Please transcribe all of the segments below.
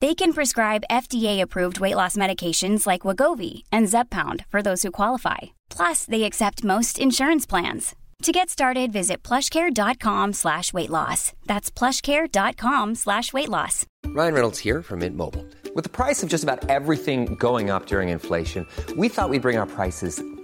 They can prescribe FDA-approved weight loss medications like Wegovy and Zepbound for those who qualify. Plus, they accept most insurance plans. To get started, visit plushcare.com slash weight loss. That's plushcare.com slash weight loss. Ryan Reynolds here from Mint Mobile. With the price of just about everything going up during inflation, we thought we'd bring our prices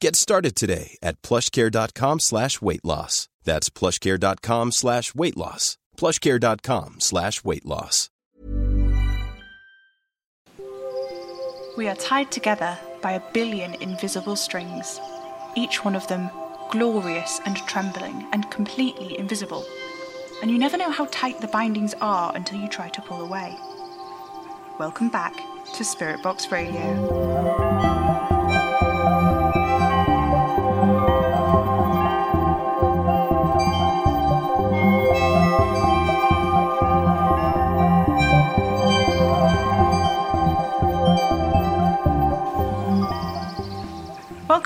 Get started today at plushcare.com slash weight loss. That's plushcare.com slash weight loss. plushcare.com slash weight loss. We are tied together by a billion invisible strings, each one of them glorious and trembling and completely invisible. And you never know how tight the bindings are until you try to pull away. Welcome back to Spirit Box Radio.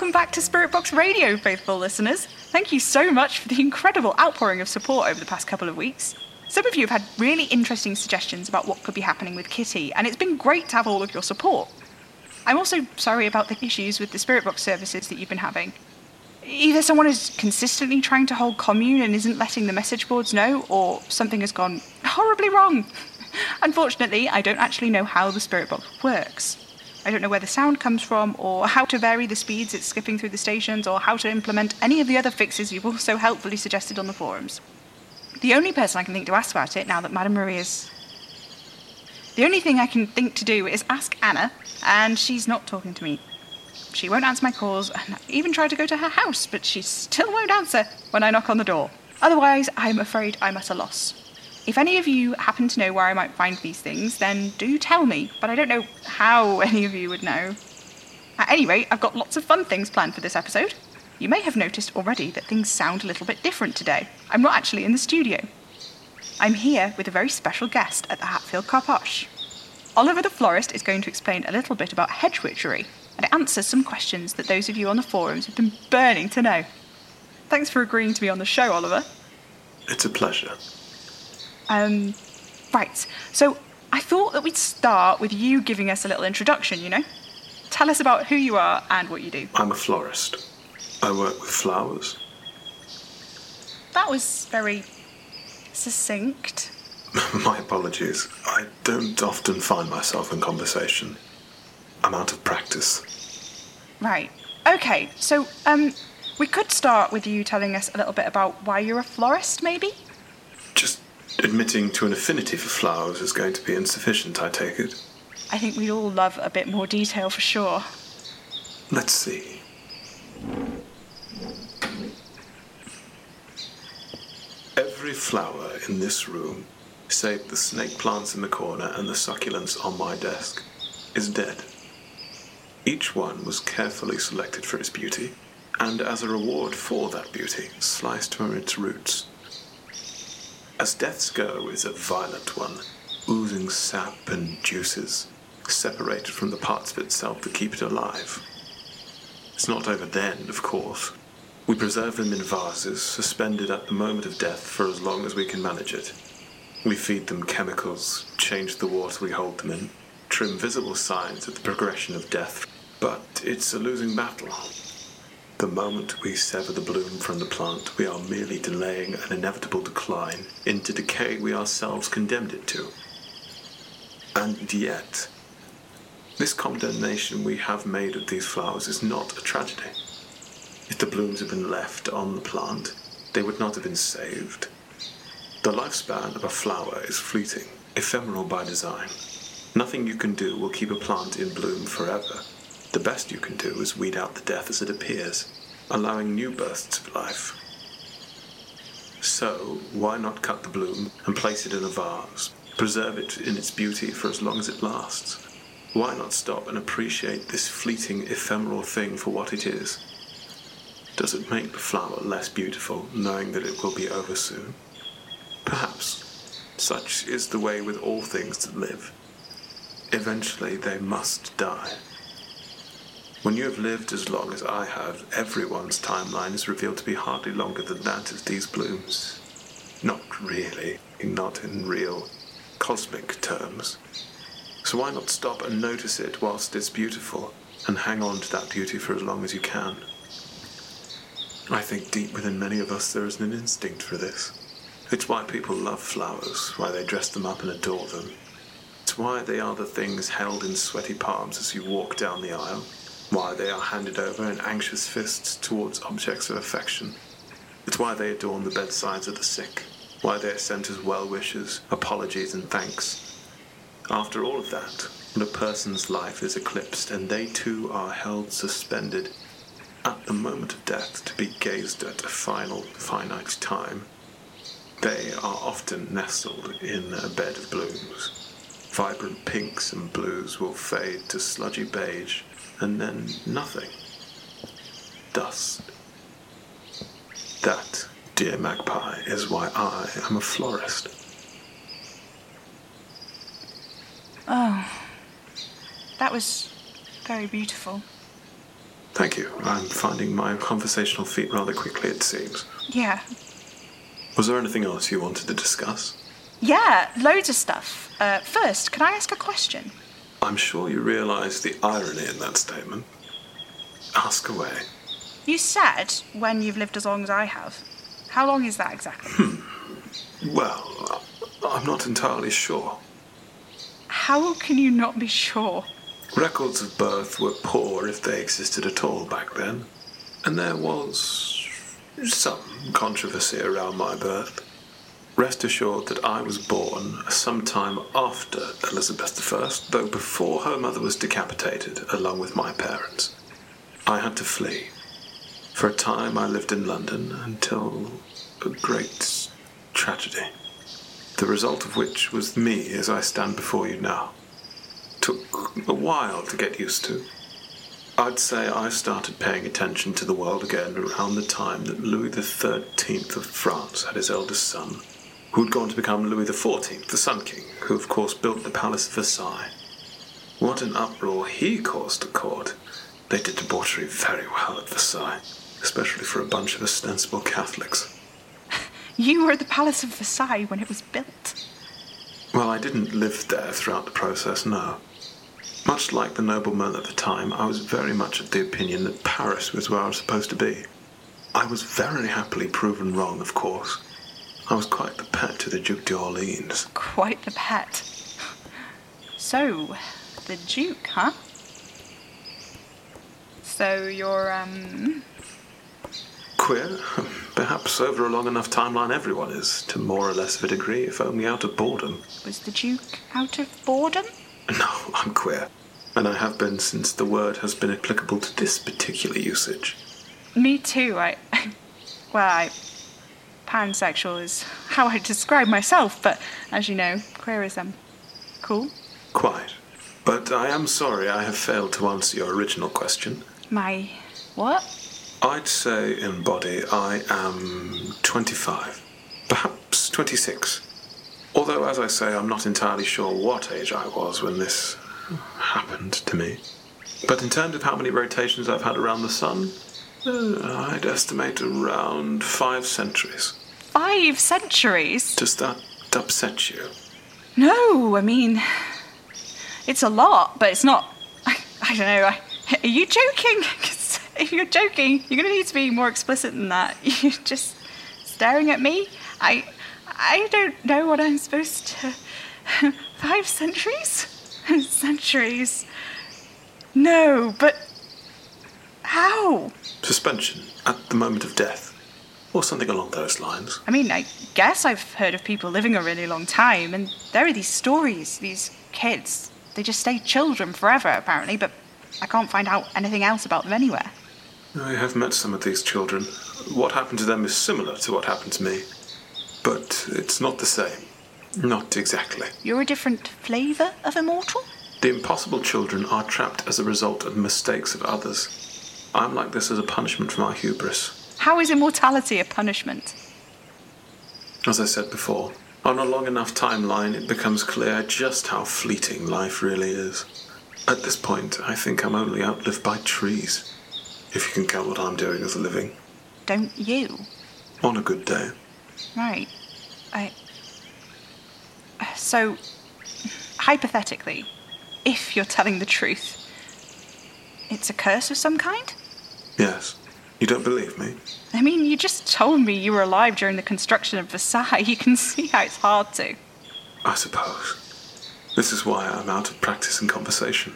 Welcome back to Spirit Box Radio, faithful listeners. Thank you so much for the incredible outpouring of support over the past couple of weeks. Some of you have had really interesting suggestions about what could be happening with Kitty, and it's been great to have all of your support. I'm also sorry about the issues with the Spirit Box services that you've been having. Either someone is consistently trying to hold commune and isn't letting the message boards know, or something has gone horribly wrong. Unfortunately, I don't actually know how the Spirit Box works. I don't know where the sound comes from, or how to vary the speeds it's skipping through the stations, or how to implement any of the other fixes you've also helpfully suggested on the forums. The only person I can think to ask about it now that Madame Maria's. The only thing I can think to do is ask Anna, and she's not talking to me. She won't answer my calls, and I even tried to go to her house, but she still won't answer when I knock on the door. Otherwise, I'm afraid I'm at a loss. If any of you happen to know where I might find these things, then do tell me, but I don't know how any of you would know. At any rate, I've got lots of fun things planned for this episode. You may have noticed already that things sound a little bit different today. I'm not actually in the studio. I'm here with a very special guest at the Hatfield Carposh. Oliver the florist is going to explain a little bit about hedge witchery and answer some questions that those of you on the forums have been burning to know. Thanks for agreeing to be on the show, Oliver. It's a pleasure. Um, right. So I thought that we'd start with you giving us a little introduction, you know? Tell us about who you are and what you do. I'm a florist. I work with flowers. That was very succinct. My apologies. I don't often find myself in conversation. I'm out of practice. Right. Okay, so, um, we could start with you telling us a little bit about why you're a florist, maybe? Just admitting to an affinity for flowers is going to be insufficient, I take it. I think we'd all love a bit more detail for sure. Let's see. Every flower in this room, save the snake plants in the corner and the succulents on my desk, is dead. Each one was carefully selected for its beauty, and as a reward for that beauty, sliced from its roots. As death's go is a violent one, oozing sap and juices, separated from the parts of itself that keep it alive. It's not over then, of course. We preserve them in vases, suspended at the moment of death for as long as we can manage it. We feed them chemicals, change the water we hold them in, trim visible signs of the progression of death, but it's a losing battle. The moment we sever the bloom from the plant, we are merely delaying an inevitable decline into decay we ourselves condemned it to. And yet, this condemnation we have made of these flowers is not a tragedy. If the blooms had been left on the plant, they would not have been saved. The lifespan of a flower is fleeting, ephemeral by design. Nothing you can do will keep a plant in bloom forever. The best you can do is weed out the death as it appears, allowing new bursts of life. So, why not cut the bloom and place it in a vase? Preserve it in its beauty for as long as it lasts. Why not stop and appreciate this fleeting, ephemeral thing for what it is? Does it make the flower less beautiful, knowing that it will be over soon? Perhaps. Such is the way with all things that live. Eventually they must die. When you have lived as long as I have, everyone's timeline is revealed to be hardly longer than that of these blooms. Not really, not in real cosmic terms. So why not stop and notice it whilst it's beautiful, and hang on to that beauty for as long as you can? I think deep within many of us there is an instinct for this. It's why people love flowers, why they dress them up and adore them. It's why they are the things held in sweaty palms as you walk down the aisle, why they are handed over in anxious fists towards objects of affection. It's why they adorn the bedsides of the sick, why they are sent as well wishes, apologies, and thanks. After all of that, when a person's life is eclipsed and they too are held suspended at the moment of death to be gazed at a final, finite time, they are often nestled in a bed of blooms. Vibrant pinks and blues will fade to sludgy beige, and then nothing. Dust. That, dear magpie, is why I am a florist. Oh, that was very beautiful. Thank you. I'm finding my conversational feet rather quickly, it seems. Yeah. Was there anything else you wanted to discuss? Yeah, loads of stuff. Uh, first, can I ask a question? I'm sure you realise the irony in that statement. Ask away. You said when you've lived as long as I have. How long is that exactly? Hmm. Well, I'm not entirely sure. How can you not be sure? Records of birth were poor if they existed at all back then, and there was some controversy around my birth. Rest assured that I was born sometime after Elizabeth I, though before her mother was decapitated, along with my parents. I had to flee. For a time, I lived in London until a great tragedy, the result of which was me as I stand before you now. Took a while to get used to. I'd say I started paying attention to the world again around the time that Louis XIII of France had his eldest son, who'd gone to become Louis XIV, the Sun King, who of course built the Palace of Versailles. What an uproar he caused at court. They did debauchery very well at Versailles. especially for a bunch of ostensible Catholics. You were at the Palace of Versailles when it was built. Well, I didn't live there throughout the process, no. Much like the nobleman at the time, I was very much of the opinion that Paris was where I was supposed to be. I was very happily proven wrong, of course. I was quite the pet to the Duke d'Orleans. Quite the pet. So, the Duke, huh? So you're, um. Queer? Perhaps over a long enough timeline everyone is, to more or less of a degree, if only out of boredom. Was the Duke out of boredom? No, I'm queer. And I have been since the word has been applicable to this particular usage. Me too. I. Well, I. Pansexual is how I describe myself, but as you know, queer is, um. cool. Quite. But I am sorry I have failed to answer your original question. My. what? I'd say in body I am 25, perhaps 26. Although, as I say, I'm not entirely sure what age I was when this happened to me. But in terms of how many rotations I've had around the sun, uh, I'd estimate around five centuries. Five centuries? Does that upset you? No, I mean. It's a lot, but it's not. I, I don't know. I, are you joking? 'Cause if you're joking, you're going to need to be more explicit than that. You're just staring at me. I. I don't know what I'm supposed to. Five centuries? centuries. No, but. How? Suspension at the moment of death, or something along those lines. I mean, I guess I've heard of people living a really long time, and there are these stories, these kids. They just stay children forever, apparently, but I can't find out anything else about them anywhere. I have met some of these children. What happened to them is similar to what happened to me, but it's not the same. Not exactly. You're a different flavour of immortal? The impossible children are trapped as a result of mistakes of others. I'm like this as a punishment for my hubris. How is immortality a punishment? As I said before, on a long enough timeline, it becomes clear just how fleeting life really is. At this point, I think I'm only outlived by trees, if you can count what I'm doing as a living. Don't you? On a good day. Right. I. So, hypothetically, if you're telling the truth, it's a curse of some kind? Yes. You don't believe me? I mean, you just told me you were alive during the construction of Versailles. You can see how it's hard to. I suppose. This is why I'm out of practice in conversation.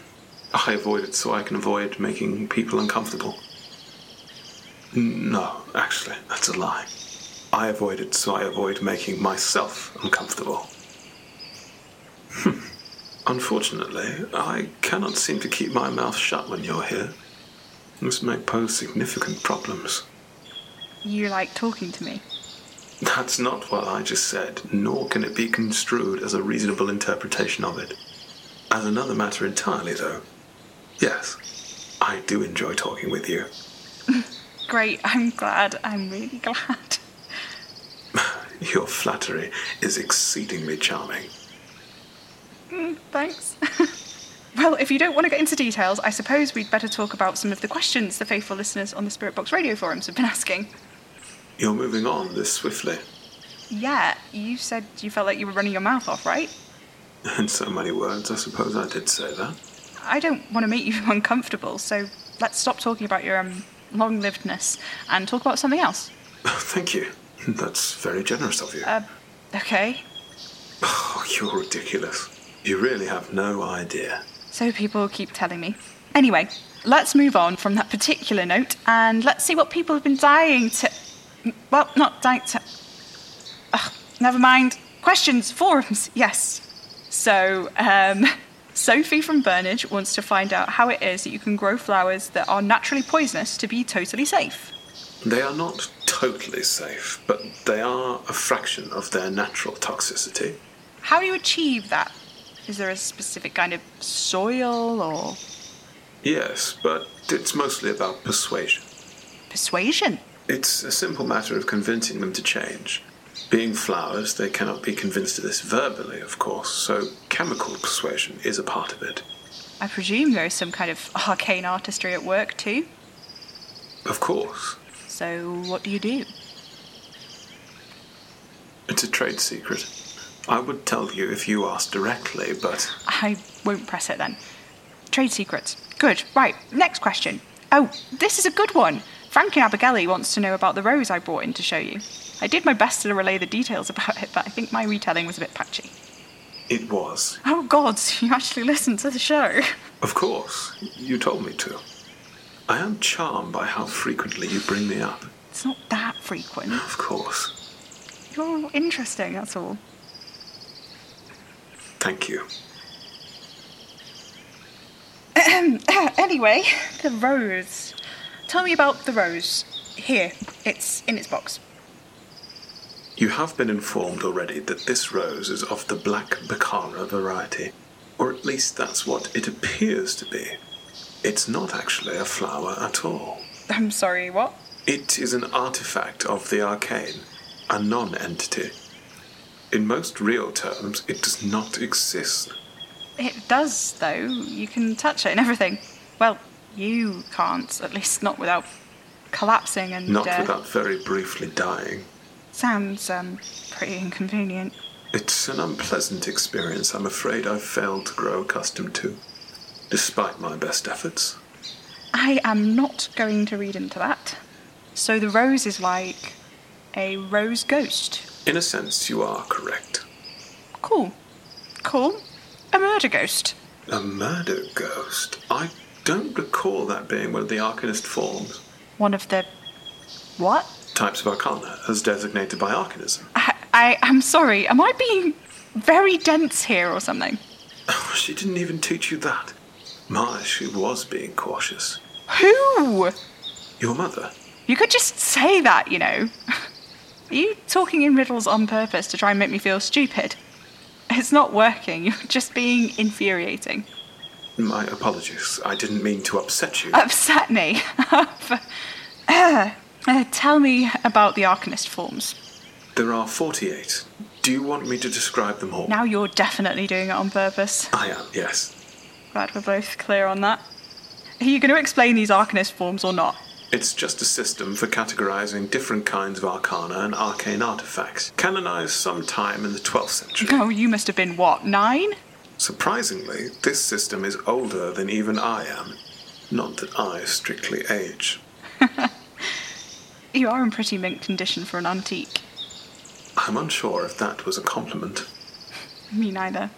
I avoid it so I can avoid making people uncomfortable. No, actually, that's a lie. I avoid it so I avoid making myself uncomfortable. Hmm. Unfortunately, I cannot seem to keep my mouth shut when you're here. This may pose significant problems. You like talking to me. That's not what I just said, nor can it be construed as a reasonable interpretation of it. As another matter entirely, though, yes, I do enjoy talking with you. Great, I'm glad. I'm really glad. Your flattery is exceedingly charming. Mm, thanks. well, if you don't want to get into details, I suppose we'd better talk about some of the questions the faithful listeners on the Spirit Box radio forums have been asking. You're moving on this swiftly. Yeah, you said you felt like you were running your mouth off, right? In so many words, I suppose I did say that. I don't want to make you uncomfortable, so let's stop talking about your um, long livedness and talk about something else. Thank you. That's very generous of you. Uh, okay. Oh, you're ridiculous. You really have no idea. So people keep telling me. Anyway, let's move on from that particular note and let's see what people have been dying to. Well, not dying to. Ugh, never mind. Questions, forums, yes. So, um, Sophie from Burnage wants to find out how it is that you can grow flowers that are naturally poisonous to be totally safe. They are not totally safe, but they are a fraction of their natural toxicity. How do you achieve that? Is there a specific kind of soil or Yes, but it's mostly about persuasion. persuasion? It's a simple matter of convincing them to change. Being flowers, they cannot be convinced of this verbally, of course, so chemical persuasion is a part of it. I presume there is some kind of arcane artistry at work too. Of course. So, what do you do? It's a trade secret. I would tell you if you asked directly, but I won't press it then. Trade secrets. Good. Right, next question. Oh, this is a good one. Frankie Abigaili wants to know about the rose I brought in to show you. I did my best to relay the details about it, but I think my retelling was a bit patchy. it was. Oh, gods, you actually listened to the show. Of course, you told me to. I am charmed by how frequently you bring me up. It's not that frequent. Of course. You're interesting, that's all. Thank you. anyway, the rose. Tell me about the rose. Here, it's in its box. You have been informed already that this rose is of the black Baccara variety, or at least that's what it appears to be. It's not actually a flower at all. I'm sorry, what? It is an artifact of the arcane, a non entity. In most real terms, it does not exist. It does, though. You can touch it and everything. Well, you can't, at least not without collapsing and. Not uh, without very briefly dying. Sounds, um, pretty inconvenient. It's an unpleasant experience I'm afraid I've failed to grow accustomed to, despite my best efforts. I am not going to read into that. So the rose is like a rose ghost. In a sense, you are correct. Cool. Cool. A murder ghost. A murder ghost? I don't recall that being one of the Arcanist forms. One of the. What? Types of Arcana, as designated by Arcanism. I, I am sorry. Am I being very dense here or something? Oh, she didn't even teach you that. My, she was being cautious. Who? Your mother? You could just say that, you know. Are you talking in riddles on purpose to try and make me feel stupid? It's not working. You're just being infuriating. My apologies. I didn't mean to upset you. Upset me. uh, tell me about the Arcanist forms. There are 48. Do you want me to describe them all? Now you're definitely doing it on purpose. I am, yes. Glad we're both clear on that. Are you going to explain these Arcanist forms or not? It's just a system for categorizing different kinds of arcana and arcane artifacts, canonized sometime in the 12th century. Oh, you must have been what, nine? Surprisingly, this system is older than even I am. Not that I strictly age. You are in pretty mint condition for an antique. I'm unsure if that was a compliment. Me neither.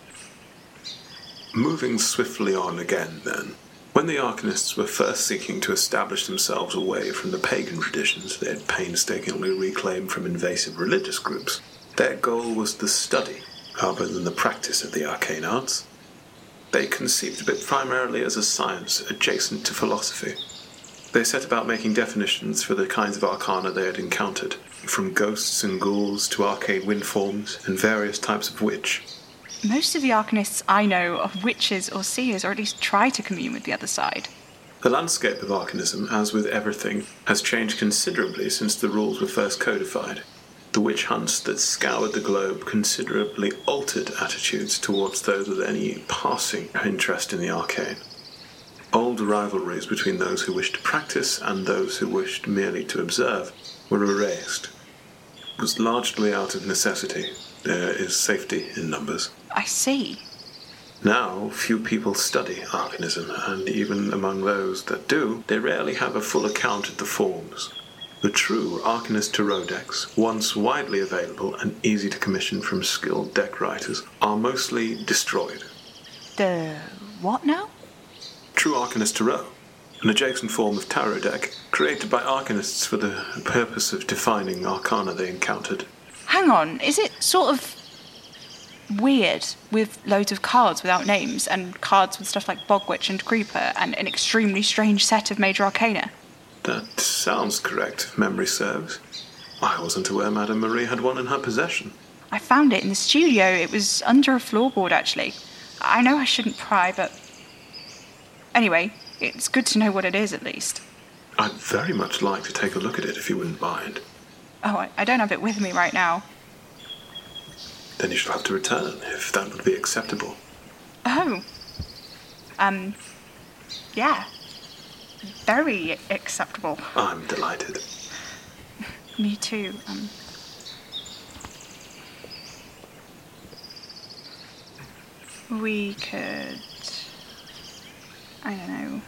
Moving swiftly on again, then. When the Arcanists were first seeking to establish themselves away from the pagan traditions they had painstakingly reclaimed from invasive religious groups, their goal was the study, rather than the practice of the arcane arts. They conceived of it primarily as a science adjacent to philosophy. They set about making definitions for the kinds of arcana they had encountered, from ghosts and ghouls to arcane wind forms and various types of witch. Most of the Arcanists I know are witches or seers, or at least try to commune with the other side. The landscape of Arcanism, as with everything, has changed considerably since the rules were first codified. The witch hunts that scoured the globe considerably altered attitudes towards those with any passing interest in the arcane. Old rivalries between those who wished to practice and those who wished merely to observe were erased. It was largely out of necessity. There is safety in numbers. I see. Now, few people study Arcanism, and even among those that do, they rarely have a full account of the forms. The true Arcanist Tarot decks, once widely available and easy to commission from skilled deck writers, are mostly destroyed. The what now? True Arcanist Tarot, an adjacent form of tarot deck created by Arcanists for the purpose of defining arcana they encountered. Hang on, is it sort of weird with loads of cards without names and cards with stuff like Bogwitch and Creeper and an extremely strange set of major arcana? That sounds correct, if memory serves. I wasn't aware Madame Marie had one in her possession. I found it in the studio. It was under a floorboard, actually. I know I shouldn't pry, but. Anyway, it's good to know what it is at least. I'd very much like to take a look at it if you wouldn't mind. Oh, I, I don't have it with me right now. Then you shall have to return, if that would be acceptable. Oh. Um. Yeah. Very acceptable. I'm delighted. me too. Um, we could. I don't know.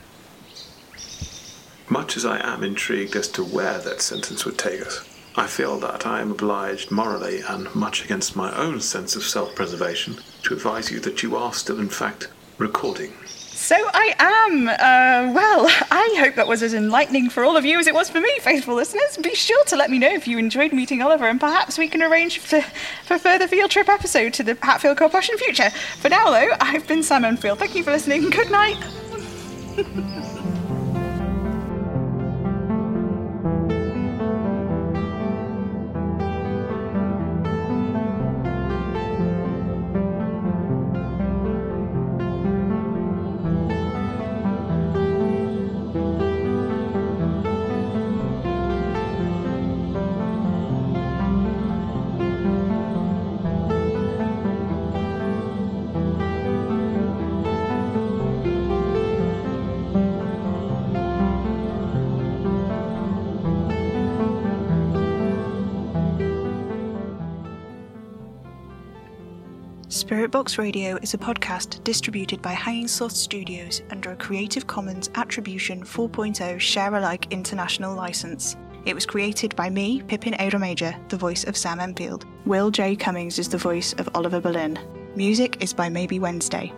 Much as I am intrigued as to where that sentence would take us, I feel that I am obliged morally and much against my own sense of self preservation to advise you that you are still, in fact, recording. So I am. Uh, well, I hope that was as enlightening for all of you as it was for me, faithful listeners. Be sure to let me know if you enjoyed meeting Oliver, and perhaps we can arrange for, for further field trip episode to the Hatfield Corporation future. For now, though, I've been Sam Enfield. Thank you for listening. Good night. Box Radio is a podcast distributed by Hanging Sloth Studios under a Creative Commons Attribution 4.0 Share Alike International license. It was created by me, Pippin Major, the voice of Sam Enfield. Will J. Cummings is the voice of Oliver Berlin. Music is by Maybe Wednesday.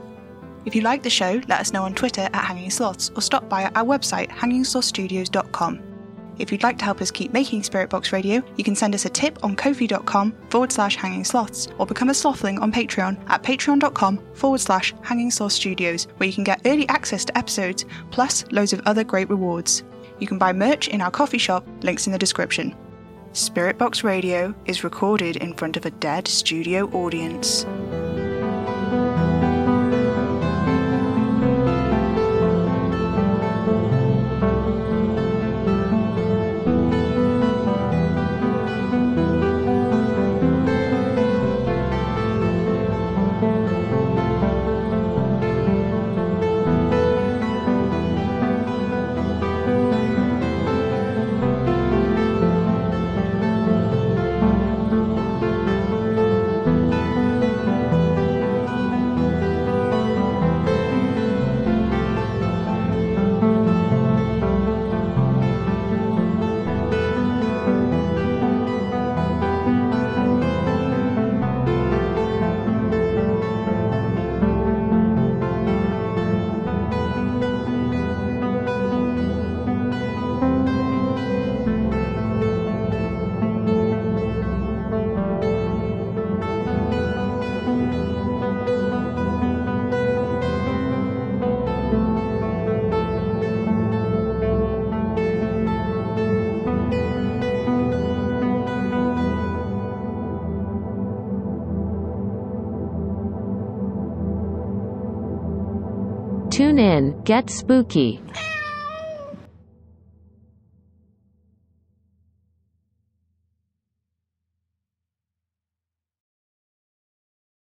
If you like the show, let us know on Twitter at Hanging Sloths or stop by our website hangingslothstudios.com. If you'd like to help us keep making Spirit Box Radio, you can send us a tip on ko-fi.com forward slash hanging sloths or become a slothling on Patreon at patreon.com forward slash hanging sloth studios, where you can get early access to episodes plus loads of other great rewards. You can buy merch in our coffee shop, links in the description. Spirit Box Radio is recorded in front of a dead studio audience. Get spooky.